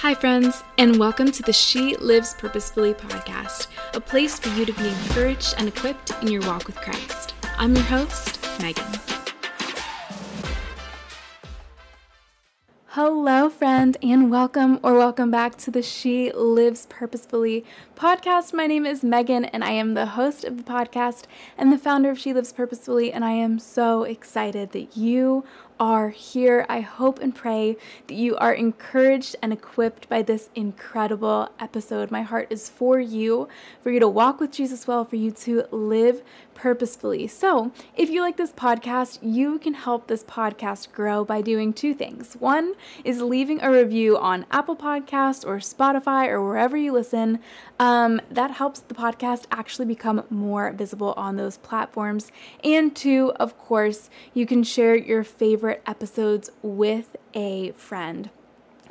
Hi, friends, and welcome to the She Lives Purposefully podcast, a place for you to be encouraged and equipped in your walk with Christ. I'm your host, Megan. Hello, friend, and welcome or welcome back to the She Lives Purposefully podcast. My name is Megan, and I am the host of the podcast and the founder of She Lives Purposefully. And I am so excited that you are here. I hope and pray that you are encouraged and equipped by this incredible episode. My heart is for you, for you to walk with Jesus well, for you to live purposefully. So, if you like this podcast, you can help this podcast grow by doing two things. One is leaving a review on Apple Podcast or Spotify or wherever you listen. Um, that helps the podcast actually become more visible on those platforms. And two, of course, you can share your favorite episodes with a friend.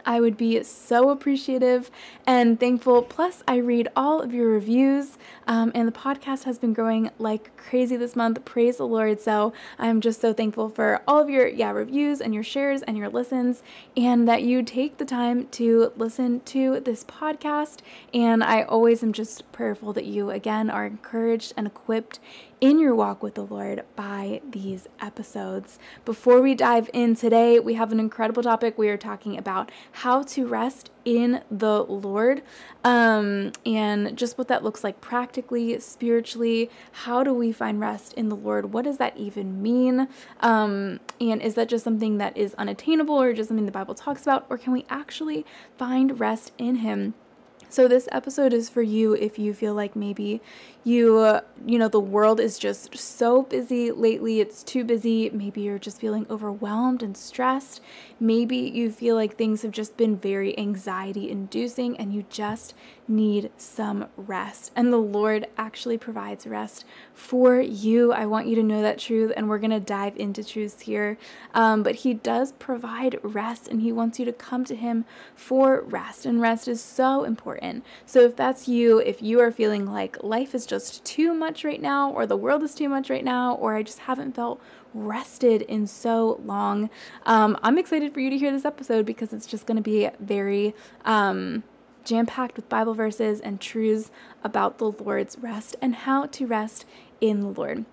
I would be so appreciative and thankful. Plus, I read all of your reviews, um, and the podcast has been growing like crazy this month. Praise the Lord! So I'm just so thankful for all of your yeah reviews and your shares and your listens, and that you take the time to listen to this podcast. And I always am just prayerful that you again are encouraged and equipped in your walk with the Lord by these episodes. Before we dive in today, we have an incredible topic. We are talking about how to rest in the Lord um, and just what that looks like practically, spiritually. How do we find rest in the Lord? What does that even mean? Um, and is that just something that is unattainable or just something the Bible talks about? Or can we actually find rest in Him? So this episode is for you if you feel like maybe you uh, you know the world is just so busy lately. It's too busy. Maybe you're just feeling overwhelmed and stressed. Maybe you feel like things have just been very anxiety inducing and you just need some rest. And the lord actually provides rest for you. I want you to know that truth and we're going to dive into truths here. Um, but he does provide rest and he wants you to come to him for rest. And rest is so important. So if that's you if you are feeling like life is just just too much right now, or the world is too much right now, or I just haven't felt rested in so long. Um, I'm excited for you to hear this episode because it's just going to be very um, jam packed with Bible verses and truths about the Lord's rest and how to rest in the Lord.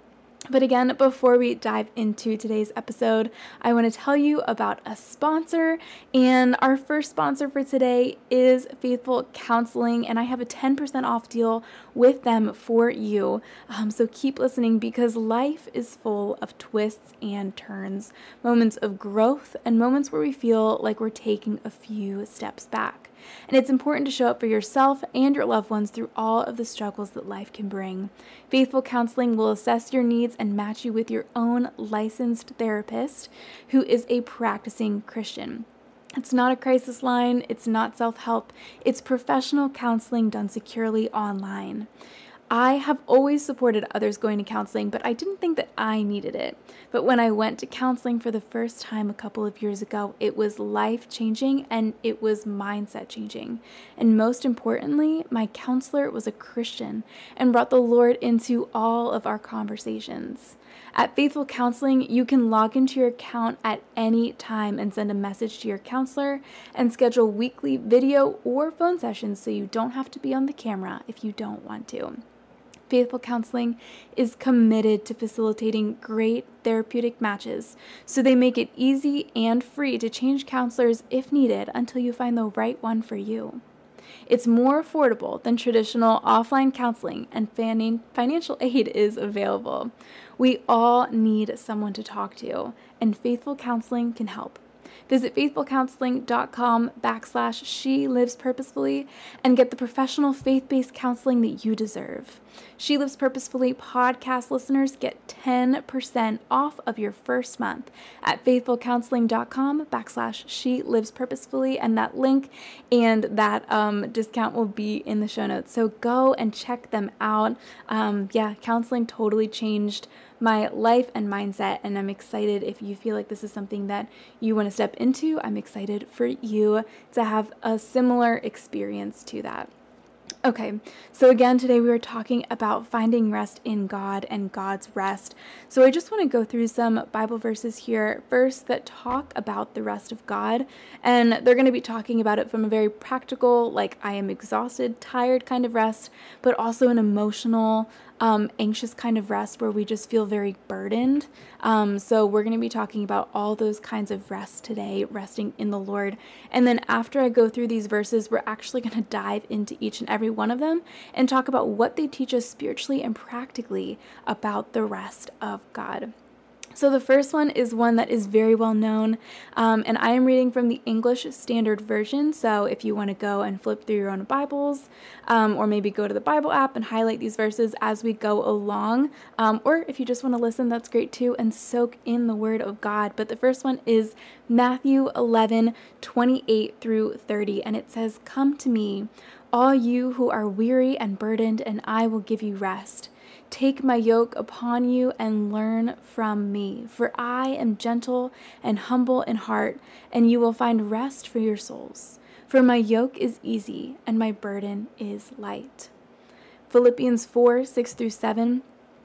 But again, before we dive into today's episode, I want to tell you about a sponsor. And our first sponsor for today is Faithful Counseling. And I have a 10% off deal with them for you. Um, so keep listening because life is full of twists and turns, moments of growth, and moments where we feel like we're taking a few steps back. And it's important to show up for yourself and your loved ones through all of the struggles that life can bring. Faithful Counseling will assess your needs and match you with your own licensed therapist who is a practicing Christian. It's not a crisis line, it's not self help, it's professional counseling done securely online. I have always supported others going to counseling, but I didn't think that I needed it. But when I went to counseling for the first time a couple of years ago, it was life changing and it was mindset changing. And most importantly, my counselor was a Christian and brought the Lord into all of our conversations. At Faithful Counseling, you can log into your account at any time and send a message to your counselor and schedule weekly video or phone sessions so you don't have to be on the camera if you don't want to. Faithful Counseling is committed to facilitating great therapeutic matches, so they make it easy and free to change counselors if needed until you find the right one for you. It's more affordable than traditional offline counseling, and financial aid is available. We all need someone to talk to, and Faithful Counseling can help. Visit faithfulcounseling.com backslash she lives purposefully and get the professional faith based counseling that you deserve. She Lives Purposefully podcast listeners get 10% off of your first month at faithfulcounseling.com backslash she lives purposefully. And that link and that um, discount will be in the show notes. So go and check them out. Um, yeah, counseling totally changed my life and mindset. And I'm excited if you feel like this is something that you want to step into. I'm excited for you to have a similar experience to that. Okay, so again, today we are talking about finding rest in God and God's rest. So I just want to go through some Bible verses here first that talk about the rest of God. And they're going to be talking about it from a very practical, like I am exhausted, tired kind of rest, but also an emotional, um, anxious kind of rest where we just feel very burdened. Um, so, we're going to be talking about all those kinds of rest today, resting in the Lord. And then, after I go through these verses, we're actually going to dive into each and every one of them and talk about what they teach us spiritually and practically about the rest of God. So, the first one is one that is very well known, um, and I am reading from the English Standard Version. So, if you want to go and flip through your own Bibles, um, or maybe go to the Bible app and highlight these verses as we go along, um, or if you just want to listen, that's great too, and soak in the Word of God. But the first one is Matthew 11 28 through 30, and it says, Come to me, all you who are weary and burdened, and I will give you rest. Take my yoke upon you and learn from me, for I am gentle and humble in heart, and you will find rest for your souls. For my yoke is easy and my burden is light. Philippians 4 6 through 7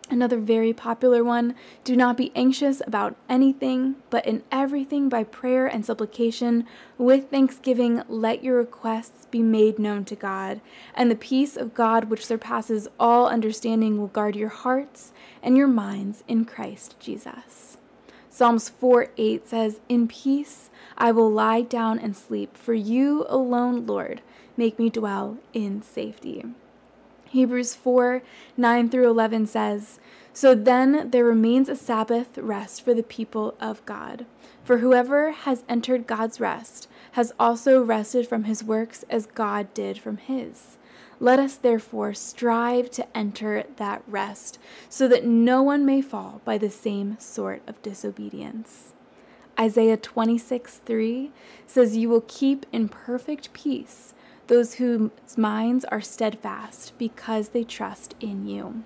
Another very popular one do not be anxious about anything, but in everything by prayer and supplication, with thanksgiving, let your requests be made known to God. And the peace of God, which surpasses all understanding, will guard your hearts and your minds in Christ Jesus. Psalms 4 8 says, In peace I will lie down and sleep, for you alone, Lord, make me dwell in safety. Hebrews 4 9 through 11 says, So then there remains a Sabbath rest for the people of God. For whoever has entered God's rest has also rested from his works as God did from his. Let us therefore strive to enter that rest, so that no one may fall by the same sort of disobedience. Isaiah 26 3 says, You will keep in perfect peace those whose minds are steadfast because they trust in you.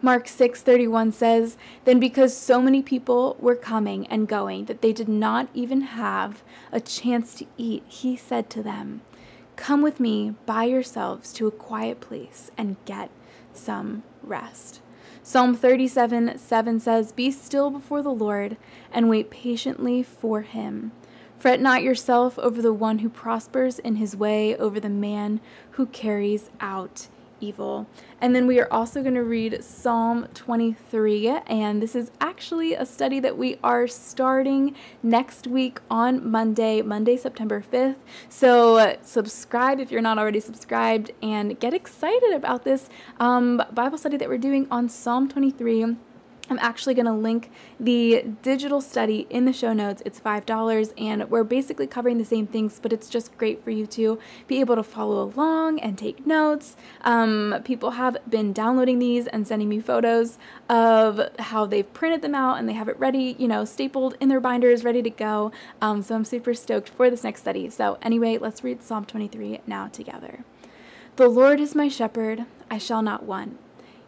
Mark 6:31 says, "Then because so many people were coming and going that they did not even have a chance to eat, he said to them, "Come with me by yourselves to a quiet place and get some rest." Psalm 37 7 says, Be still before the Lord and wait patiently for him. Fret not yourself over the one who prospers in his way, over the man who carries out evil. And then we are also going to read Psalm 23, and this is actually a study that we are starting next week on Monday, Monday, September 5th. So uh, subscribe if you're not already subscribed and get excited about this um, Bible study that we're doing on Psalm 23 I'm actually going to link the digital study in the show notes. It's $5 and we're basically covering the same things, but it's just great for you to be able to follow along and take notes. Um, people have been downloading these and sending me photos of how they've printed them out and they have it ready, you know, stapled in their binders, ready to go. Um, so I'm super stoked for this next study. So, anyway, let's read Psalm 23 now together. The Lord is my shepherd, I shall not want.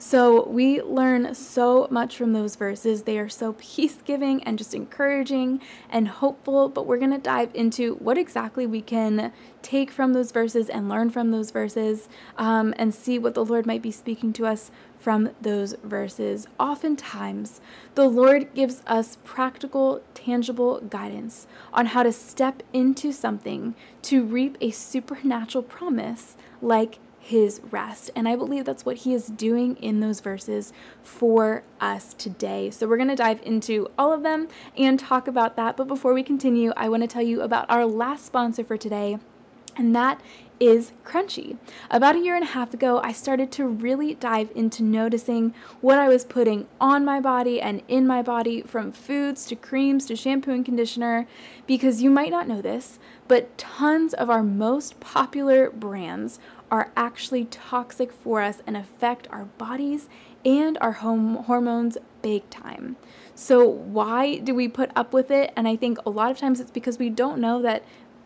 So we learn so much from those verses. They are so peace giving and just encouraging and hopeful. But we're going to dive into what exactly we can take from those verses and learn from those verses um, and see what the Lord might be speaking to us from those verses. Oftentimes, the Lord gives us practical, tangible guidance on how to step into something to reap a supernatural promise like his rest. And I believe that's what he is doing in those verses for us today. So we're going to dive into all of them and talk about that. But before we continue, I want to tell you about our last sponsor for today, and that is Crunchi. About a year and a half ago, I started to really dive into noticing what I was putting on my body and in my body from foods to creams to shampoo and conditioner because you might not know this, but tons of our most popular brands are actually toxic for us and affect our bodies and our hormones big time. So, why do we put up with it? And I think a lot of times it's because we don't know that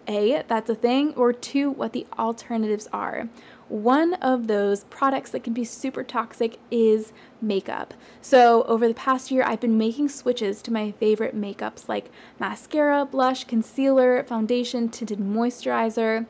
a, that's a thing, or two, what the alternatives are. One of those products that can be super toxic is makeup. So, over the past year, I've been making switches to my favorite makeups like mascara, blush, concealer, foundation, tinted moisturizer.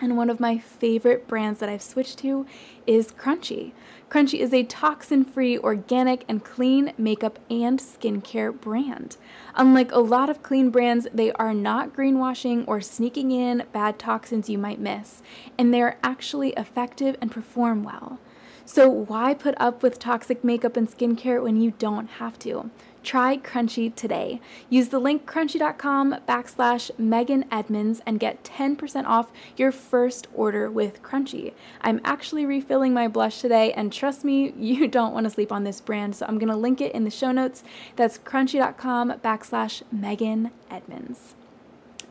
And one of my favorite brands that I've switched to is Crunchi. Crunchi is a toxin free, organic, and clean makeup and skincare brand. Unlike a lot of clean brands, they are not greenwashing or sneaking in bad toxins you might miss, and they're actually effective and perform well. So, why put up with toxic makeup and skincare when you don't have to? Try Crunchi today. Use the link crunchi.com backslash Megan Edmonds and get 10% off your first order with Crunchi. I'm actually refilling my blush today, and trust me, you don't want to sleep on this brand, so I'm going to link it in the show notes. That's crunchi.com backslash Megan Edmonds.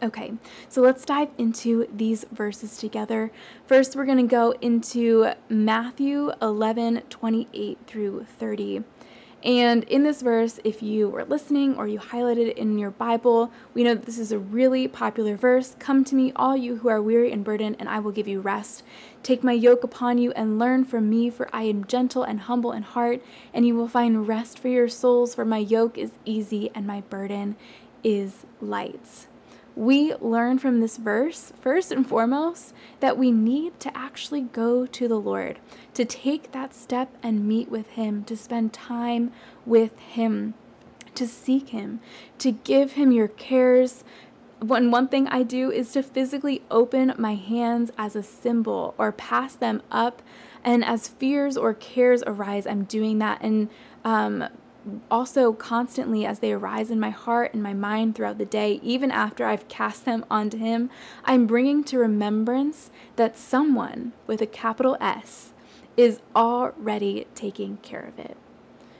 Okay, so let's dive into these verses together. First, we're going to go into Matthew 11 28 through 30. And in this verse, if you were listening or you highlighted it in your Bible, we know that this is a really popular verse. Come to me, all you who are weary and burdened, and I will give you rest. Take my yoke upon you and learn from me, for I am gentle and humble in heart, and you will find rest for your souls, for my yoke is easy and my burden is light we learn from this verse, first and foremost, that we need to actually go to the Lord, to take that step and meet with Him, to spend time with Him, to seek Him, to give Him your cares. One, one thing I do is to physically open my hands as a symbol or pass them up. And as fears or cares arise, I'm doing that. And um, also constantly as they arise in my heart and my mind throughout the day, even after I've cast them onto Him, I'm bringing to remembrance that someone with a capital S is already taking care of it.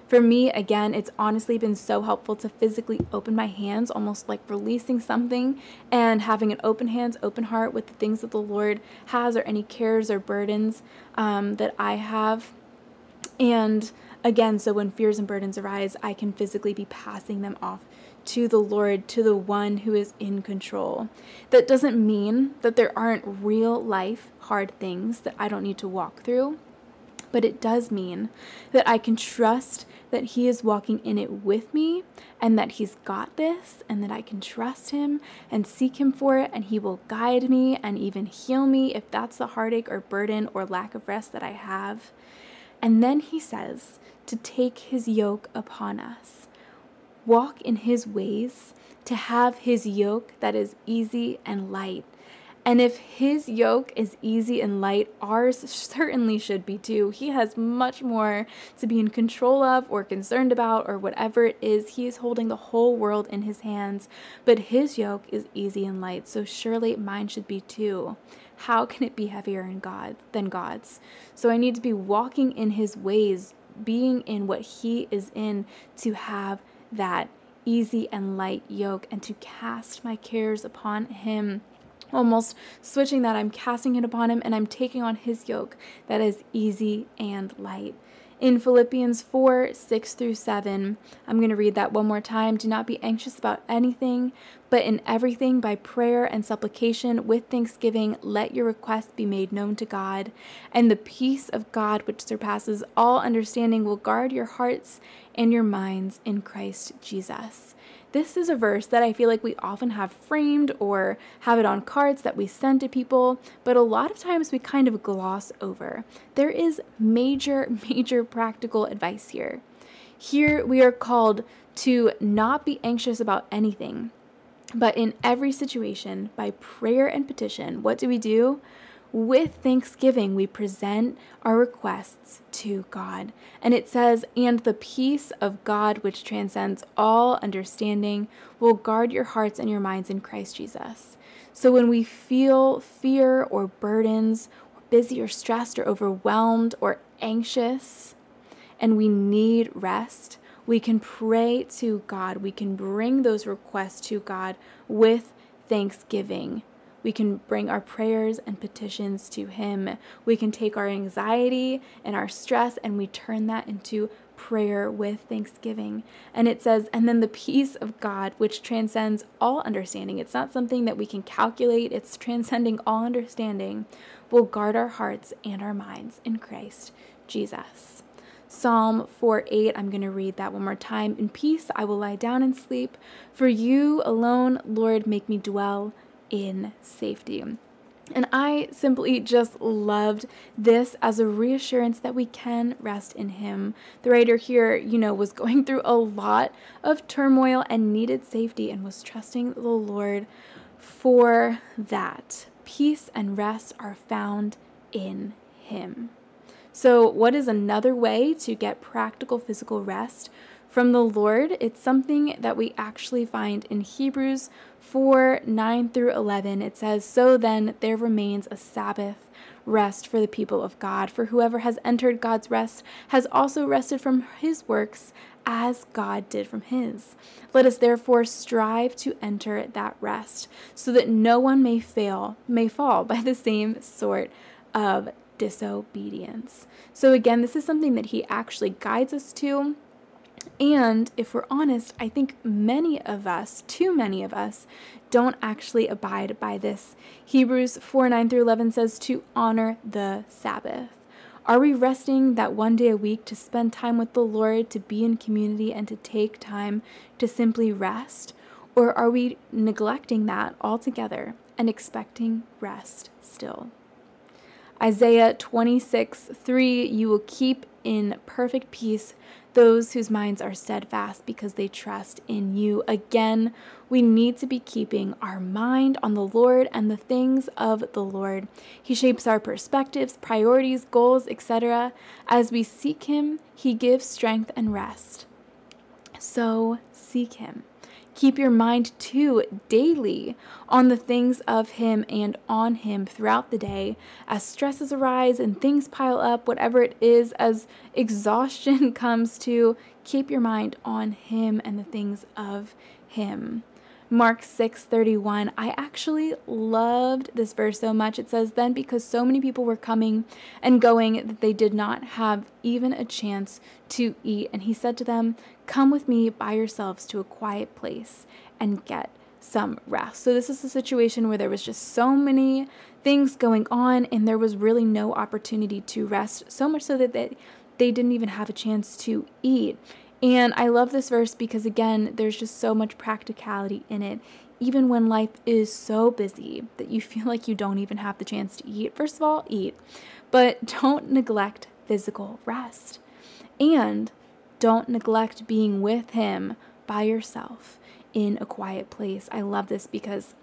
For me, again, it's honestly been so helpful to physically open my hands, almost like releasing something and having an open hands, open heart with the things that the Lord has or any cares or burdens um, that I have. And Again, so when fears and burdens arise, I can physically be passing them off to the Lord, to the one who is in control. That doesn't mean that there aren't real life hard things that I don't need to walk through, but it does mean that I can trust that He is walking in it with me and that He's got this and that I can trust Him and seek Him for it and He will guide me and even heal me if that's the heartache or burden or lack of rest that I have. And then He says, to take his yoke upon us, walk in his ways, to have his yoke that is easy and light. And if his yoke is easy and light, ours certainly should be too. He has much more to be in control of or concerned about or whatever it is. He is holding the whole world in his hands, but his yoke is easy and light, so surely mine should be too. How can it be heavier in God than God's? So I need to be walking in his ways, being in what He is in to have that easy and light yoke and to cast my cares upon Him. Almost switching that, I'm casting it upon Him and I'm taking on His yoke that is easy and light in Philippians 4 6 through 7. I'm going to read that one more time. Do not be anxious about anything, but in everything, by prayer and supplication, with thanksgiving, let your requests be made known to God. And the peace of God, which surpasses all understanding, will guard your hearts and your minds in Christ Jesus. This is a verse that I feel like we often have framed or have it on cards that we send to people, but a lot of times we kind of gloss over. There is major, major practical advice here. Here we are called to not be anxious about anything, but in every situation, by prayer and petition, what do we do? With thanksgiving, we present our requests to God. And it says, And the peace of God, which transcends all understanding, will guard your hearts and your minds in Christ Jesus. So when we feel fear or burdens, or busy or stressed or overwhelmed or anxious, and we need rest, we can pray to God. We can bring those requests to God with thanksgiving we can bring our prayers and petitions to Him. We can take our anxiety and our stress and we turn that into prayer with thanksgiving. And it says, and then the peace of God, which transcends all understanding, it's not something that we can calculate, it's transcending all understanding, will guard our hearts and our minds in Christ Jesus. Psalm 4 8, I'm going to read that one more time. In peace I will lie down and sleep. For you alone, Lord, make me dwell in safety. And I simply just loved this as a reassurance that we can rest in Him. The writer here, you know, was going through a lot of turmoil and needed safety and was trusting the Lord for that. Peace and rest are found in Him. So, what is another way to get practical physical rest from the Lord? It's something that we actually find in Hebrews 4 9 through 11, it says, So then there remains a Sabbath rest for the people of God. For whoever has entered God's rest has also rested from his works as God did from his. Let us therefore strive to enter that rest, so that no one may fail, may fall by the same sort of disobedience. So again, this is something that he actually guides us to and if we're honest, I think many of us, too many of us, don't actually abide by this. Hebrews 4 9 through 11 says to honor the Sabbath. Are we resting that one day a week to spend time with the Lord, to be in community, and to take time to simply rest? Or are we neglecting that altogether and expecting rest still? Isaiah 26 3 You will keep in perfect peace those whose minds are steadfast because they trust in you. Again, we need to be keeping our mind on the Lord and the things of the Lord. He shapes our perspectives, priorities, goals, etc. As we seek Him, He gives strength and rest. So seek Him. Keep your mind too daily on the things of Him and on Him throughout the day. As stresses arise and things pile up, whatever it is, as exhaustion comes to, keep your mind on Him and the things of Him. Mark 6:31. I actually loved this verse so much. It says then because so many people were coming and going that they did not have even a chance to eat and he said to them, "Come with me by yourselves to a quiet place and get some rest." So this is a situation where there was just so many things going on and there was really no opportunity to rest, so much so that they, they didn't even have a chance to eat. And I love this verse because, again, there's just so much practicality in it. Even when life is so busy that you feel like you don't even have the chance to eat, first of all, eat, but don't neglect physical rest. And don't neglect being with Him by yourself in a quiet place. I love this because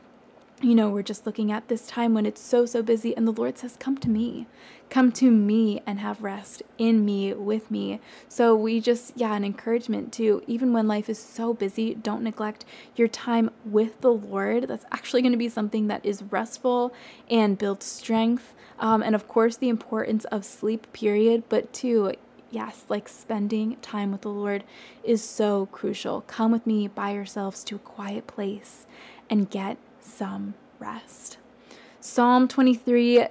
you know, we're just looking at this time when it's so, so busy, and the Lord says, Come to me. Come to me and have rest in me, with me. So, we just, yeah, an encouragement to even when life is so busy, don't neglect your time with the Lord. That's actually going to be something that is restful and builds strength. Um, and of course, the importance of sleep, period. But, two, yes, like spending time with the Lord is so crucial. Come with me by yourselves to a quiet place and get some rest. Psalm 23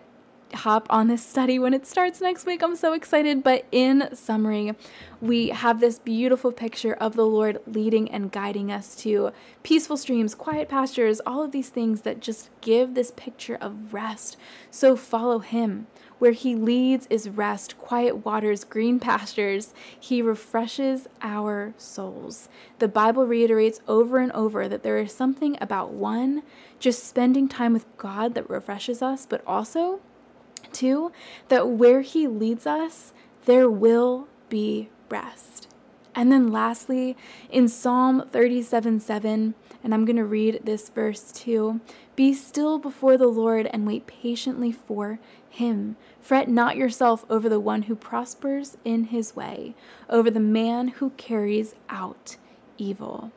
hop on this study when it starts next week. I'm so excited. But in summary, we have this beautiful picture of the Lord leading and guiding us to peaceful streams, quiet pastures, all of these things that just give this picture of rest. So follow Him. Where he leads is rest, quiet waters, green pastures. He refreshes our souls. The Bible reiterates over and over that there is something about one, just spending time with God that refreshes us, but also, two, that where he leads us, there will be rest. And then lastly, in Psalm 37 7, And I'm going to read this verse too. Be still before the Lord and wait patiently for him. Fret not yourself over the one who prospers in his way, over the man who carries out evil.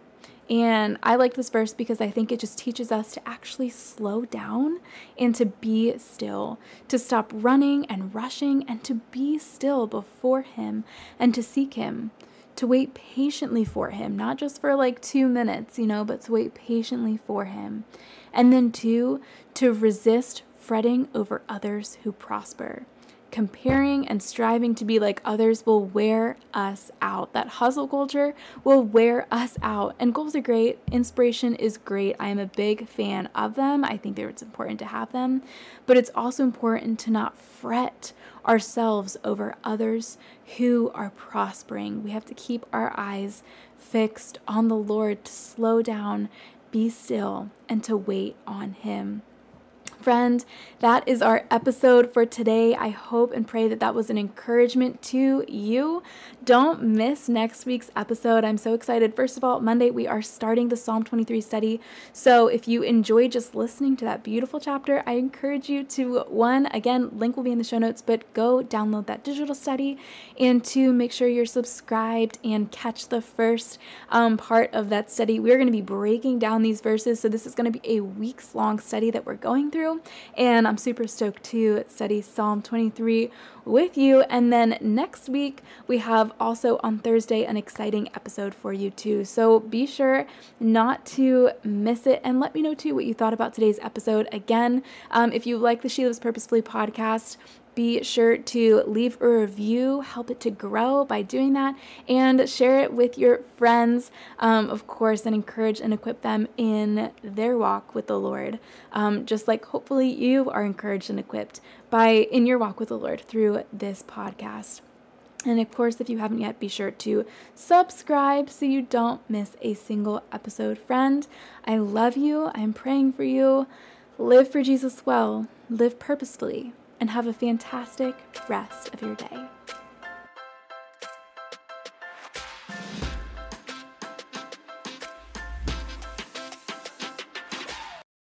And I like this verse because I think it just teaches us to actually slow down and to be still, to stop running and rushing and to be still before Him and to seek Him, to wait patiently for Him, not just for like two minutes, you know, but to wait patiently for Him. And then, two, to resist fretting over others who prosper comparing and striving to be like others will wear us out. That hustle culture will wear us out. And goals are great. Inspiration is great. I am a big fan of them. I think that it's important to have them. But it's also important to not fret ourselves over others who are prospering. We have to keep our eyes fixed on the Lord to slow down, be still, and to wait on Him friend, that is our episode for today. I hope and pray that that was an encouragement to you. Don't miss next week's episode. I'm so excited. First of all, Monday we are starting the Psalm 23 study. So if you enjoy just listening to that beautiful chapter, I encourage you to one, again, link will be in the show notes, but go download that digital study and to make sure you're subscribed and catch the first um, part of that study. We're going to be breaking down these verses. So this is going to be a weeks long study that we're going through. And I'm super stoked to study Psalm 23 with you. And then next week, we have also on Thursday an exciting episode for you too. So be sure not to miss it and let me know too what you thought about today's episode. Again, um, if you like the She Lives Purposefully podcast, be sure to leave a review, help it to grow by doing that, and share it with your friends, um, of course, and encourage and equip them in their walk with the Lord. Um, just like hopefully you are encouraged and equipped by in your walk with the Lord through this podcast. And of course, if you haven't yet, be sure to subscribe so you don't miss a single episode. Friend, I love you. I'm praying for you. Live for Jesus well, live purposefully, and have a fantastic rest of your day.